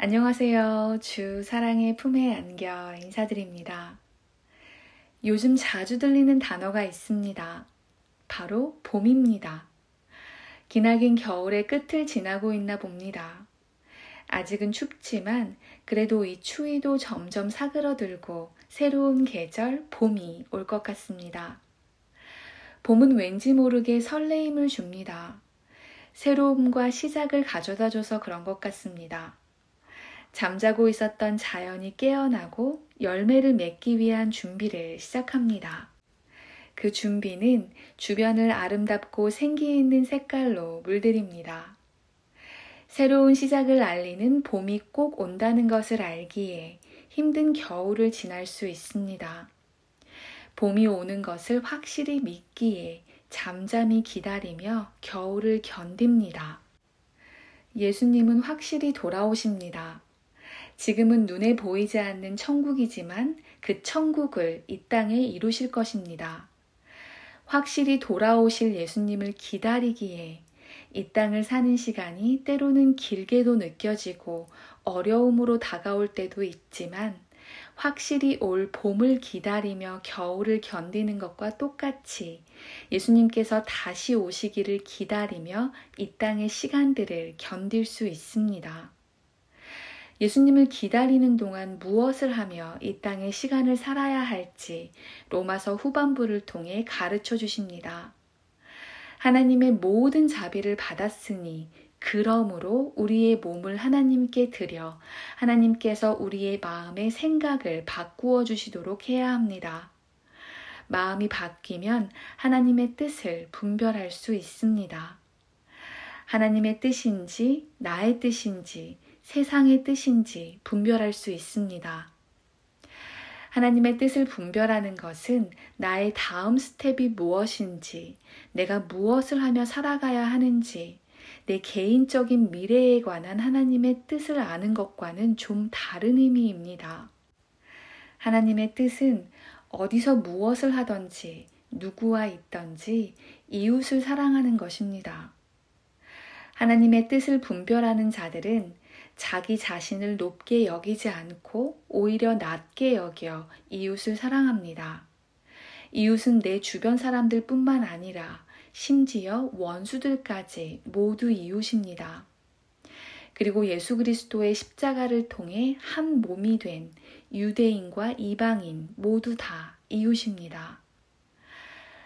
안녕하세요. 주 사랑의 품에 안겨 인사드립니다. 요즘 자주 들리는 단어가 있습니다. 바로 봄입니다. 기나긴 겨울의 끝을 지나고 있나 봅니다. 아직은 춥지만 그래도 이 추위도 점점 사그러들고 새로운 계절 봄이 올 것 같습니다. 봄은 왠지 모르게 설레임을 줍니다. 새로움과 시작을 가져다 줘서 그런 것 같습니다. 잠자고 있었던 자연이 깨어나고 열매를 맺기 위한 준비를 시작합니다. 그 준비는 주변을 아름답고 생기 있는 색깔로 물들입니다. 새로운 시작을 알리는 봄이 꼭 온다는 것을 알기에 힘든 겨울을 지날 수 있습니다. 봄이 오는 것을 확실히 믿기에 잠잠히 기다리며 겨울을 견딥니다. 예수님은 확실히 돌아오십니다. 지금은 눈에 보이지 않는 천국이지만 그 천국을 이 땅에 이루실 것입니다. 확실히 돌아오실 예수님을 기다리기에 이 땅을 사는 시간이 때로는 길게도 느껴지고 어려움으로 다가올 때도 있지만 확실히 올 봄을 기다리며 겨울을 견디는 것과 똑같이 예수님께서 다시 오시기를 기다리며 이 땅의 시간들을 견딜 수 있습니다. 예수님을 기다리는 동안 무엇을 하며 이 땅의 시간을 살아야 할지 로마서 후반부를 통해 가르쳐 주십니다. 하나님의 모든 자비를 받았으니 그러므로 우리의 몸을 하나님께 드려 하나님께서 우리의 마음의 생각을 바꾸어 주시도록 해야 합니다. 마음이 바뀌면 하나님의 뜻을 분별할 수 있습니다. 하나님의 뜻인지 나의 뜻인지 세상의 뜻인지 분별할 수 있습니다. 하나님의 뜻을 분별하는 것은 나의 다음 스텝이 무엇인지, 내가 무엇을 하며 살아가야 하는지, 내 개인적인 미래에 관한 하나님의 뜻을 아는 것과는 좀 다른 의미입니다. 하나님의 뜻은 어디서 무엇을 하던지, 누구와 있던지, 이웃을 사랑하는 것입니다. 하나님의 뜻을 분별하는 자들은 자기 자신을 높게 여기지 않고 오히려 낮게 여겨 이웃을 사랑합니다. 이웃은 내 주변 사람들 뿐만 아니라 심지어 원수들까지 모두 이웃입니다. 그리고 예수 그리스도의 십자가를 통해 한 몸이 된 유대인과 이방인 모두 다 이웃입니다.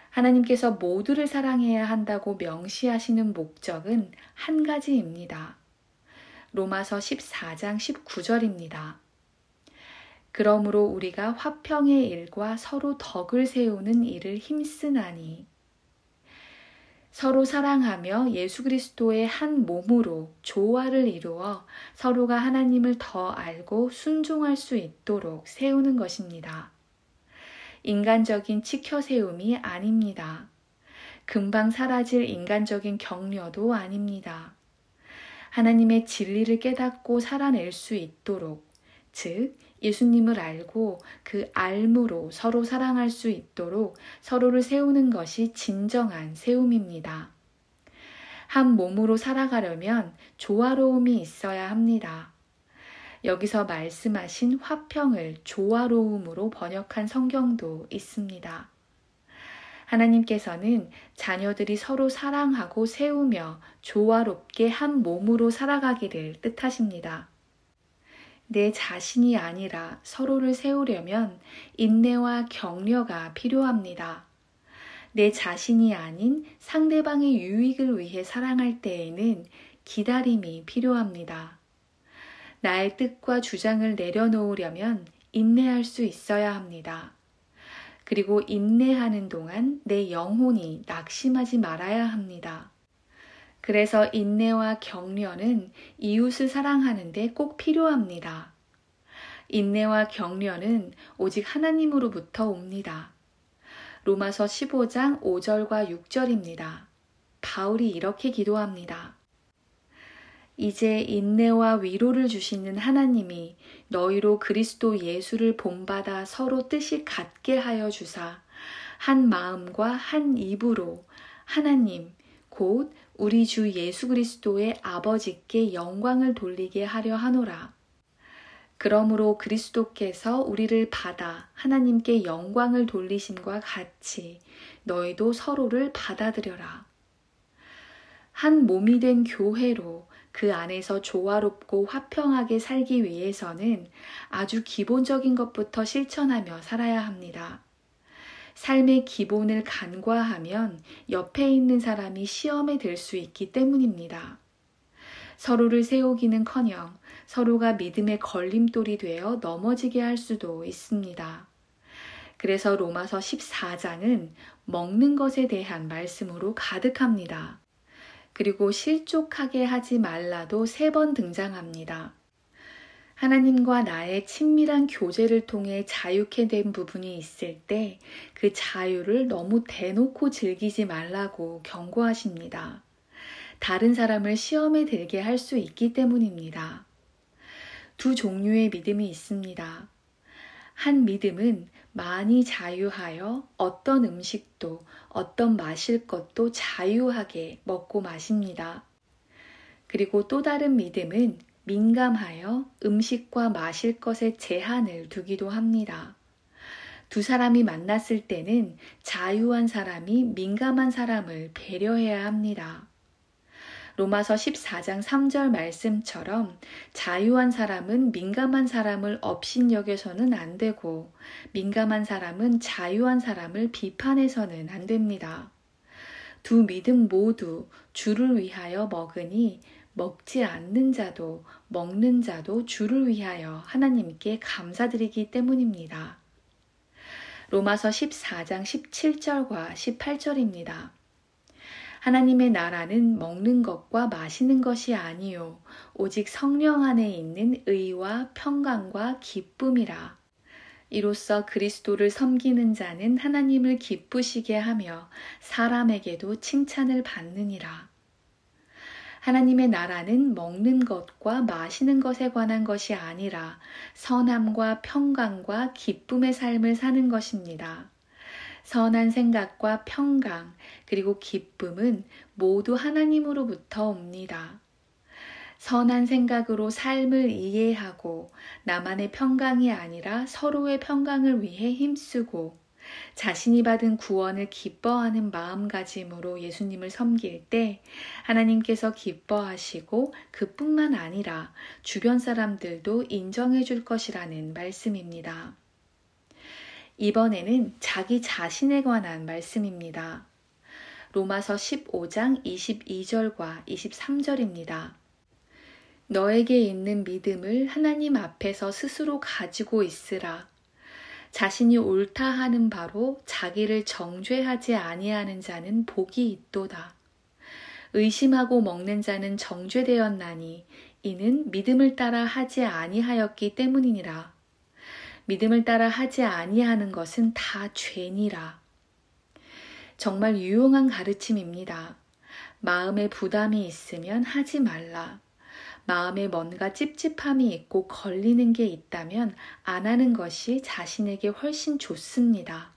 하나님께서 모두를 사랑해야 한다고 명시하시는 목적은 한 가지입니다. 로마서 14장 19절입니다. 그러므로 우리가 화평의 일과 서로 덕을 세우는 일을 힘쓰나니 서로 사랑하며 예수 그리스도의 한 몸으로 조화를 이루어 서로가 하나님을 더 알고 순종할 수 있도록 세우는 것입니다. 인간적인 치켜 세움이 아닙니다. 금방 사라질 인간적인 격려도 아닙니다. 하나님의 진리를 깨닫고 살아낼 수 있도록, 즉, 예수님을 알고 그 알무로 서로 사랑할 수 있도록 서로를 세우는 것이 진정한 세움입니다. 한 몸으로 살아가려면 조화로움이 있어야 합니다. 여기서 말씀하신 화평을 조화로움으로 번역한 성경도 있습니다. 하나님께서는 자녀들이 서로 사랑하고 세우며 조화롭게 한 몸으로 살아가기를 뜻하십니다. 내 자신이 아니라 서로를 세우려면 인내와 격려가 필요합니다. 내 자신이 아닌 상대방의 유익을 위해 사랑할 때에는 기다림이 필요합니다. 나의 뜻과 주장을 내려놓으려면 인내할 수 있어야 합니다. 그리고 인내하는 동안 내 영혼이 낙심하지 말아야 합니다. 그래서 인내와 격려는 이웃을 사랑하는데 꼭 필요합니다. 인내와 격려는 오직 하나님으로부터 옵니다. 로마서 15장 5절과 6절입니다. 바울이 이렇게 기도합니다. 이제 인내와 위로를 주시는 하나님이 너희로 그리스도 예수를 본받아 서로 뜻이 같게 하여 주사 한 마음과 한 입으로 하나님 곧 우리 주 예수 그리스도의 아버지께 영광을 돌리게 하려 하노라. 그러므로 그리스도께서 우리를 받아 하나님께 영광을 돌리심과 같이 너희도 서로를 받아들여라. 한 몸이 된 교회로 그 안에서 조화롭고 화평하게 살기 위해서는 아주 기본적인 것부터 실천하며 살아야 합니다. 삶의 기본을 간과하면 옆에 있는 사람이 시험에 들 수 있기 때문입니다. 서로를 세우기는 커녕 서로가 믿음의 걸림돌이 되어 넘어지게 할 수도 있습니다. 그래서 로마서 14장은 먹는 것에 대한 말씀으로 가득합니다. 그리고 실족하게 하지 말라도 세 번 등장합니다. 하나님과 나의 친밀한 교제를 통해 자유케 된 부분이 있을 때 그 자유를 너무 대놓고 즐기지 말라고 경고하십니다. 다른 사람을 시험에 들게 할 수 있기 때문입니다. 두 종류의 믿음이 있습니다. 한 믿음은 많이 자유하여 어떤 음식도 어떤 마실 것도 자유하게 먹고 마십니다. 그리고 또 다른 믿음은 민감하여 음식과 마실 것에 제한을 두기도 합니다. 두 사람이 만났을 때는 자유한 사람이 민감한 사람을 배려해야 합니다. 로마서 14장 3절 말씀처럼 자유한 사람은 민감한 사람을 업신여겨서는 안 되고 민감한 사람은 자유한 사람을 비판해서는 안 됩니다. 두 믿음 모두 주를 위하여 먹으니 먹지 않는 자도 먹는 자도 주를 위하여 하나님께 감사드리기 때문입니다. 로마서 14장 17절과 18절입니다. 하나님의 나라는 먹는 것과 마시는 것이 아니요 오직 성령 안에 있는 의와 평강과 기쁨이라. 이로써 그리스도를 섬기는 자는 하나님을 기쁘시게 하며 사람에게도 칭찬을 받느니라. 하나님의 나라는 먹는 것과 마시는 것에 관한 것이 아니라 선함과 평강과 기쁨의 삶을 사는 것입니다. 선한 생각과 평강, 그리고 기쁨은 모두 하나님으로부터 옵니다. 선한 생각으로 삶을 이해하고 나만의 평강이 아니라 서로의 평강을 위해 힘쓰고 자신이 받은 구원을 기뻐하는 마음가짐으로 예수님을 섬길 때 하나님께서 기뻐하시고 그뿐만 아니라 주변 사람들도 인정해 줄 것이라는 말씀입니다. 이번에는 자기 자신에 관한 말씀입니다. 로마서 15장 22절과 23절입니다. 너에게 있는 믿음을 하나님 앞에서 스스로 가지고 있으라. 자신이 옳다 하는 바로 자기를 정죄하지 아니하는 자는 복이 있도다. 의심하고 먹는 자는 정죄되었나니 이는 믿음을 따라 하지 아니하였기 때문이니라. 믿음을 따라 하지 아니하는 것은 다 죄니라. 정말 유용한 가르침입니다. 마음에 부담이 있으면 하지 말라. 마음에 뭔가 찝찝함이 있고 걸리는 게 있다면 안 하는 것이 자신에게 훨씬 좋습니다.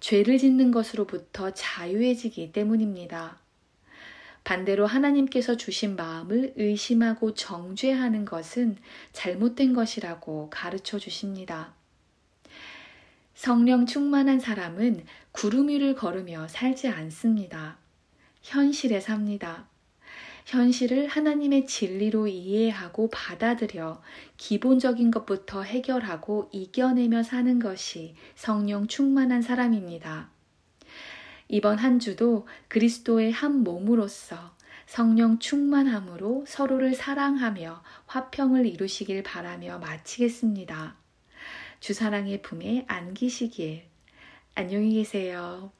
죄를 짓는 것으로부터 자유해지기 때문입니다. 반대로 하나님께서 주신 마음을 의심하고 정죄하는 것은 잘못된 것이라고 가르쳐 주십니다. 성령 충만한 사람은 구름 위를 걸으며 살지 않습니다. 현실에 삽니다. 현실을 하나님의 진리로 이해하고 받아들여 기본적인 것부터 해결하고 이겨내며 사는 것이 성령 충만한 사람입니다. 이번 한 주도 그리스도의 한 몸으로서 성령 충만함으로 서로를 사랑하며 화평을 이루시길 바라며 마치겠습니다. 주사랑의 품에 안기시길. 안녕히 계세요.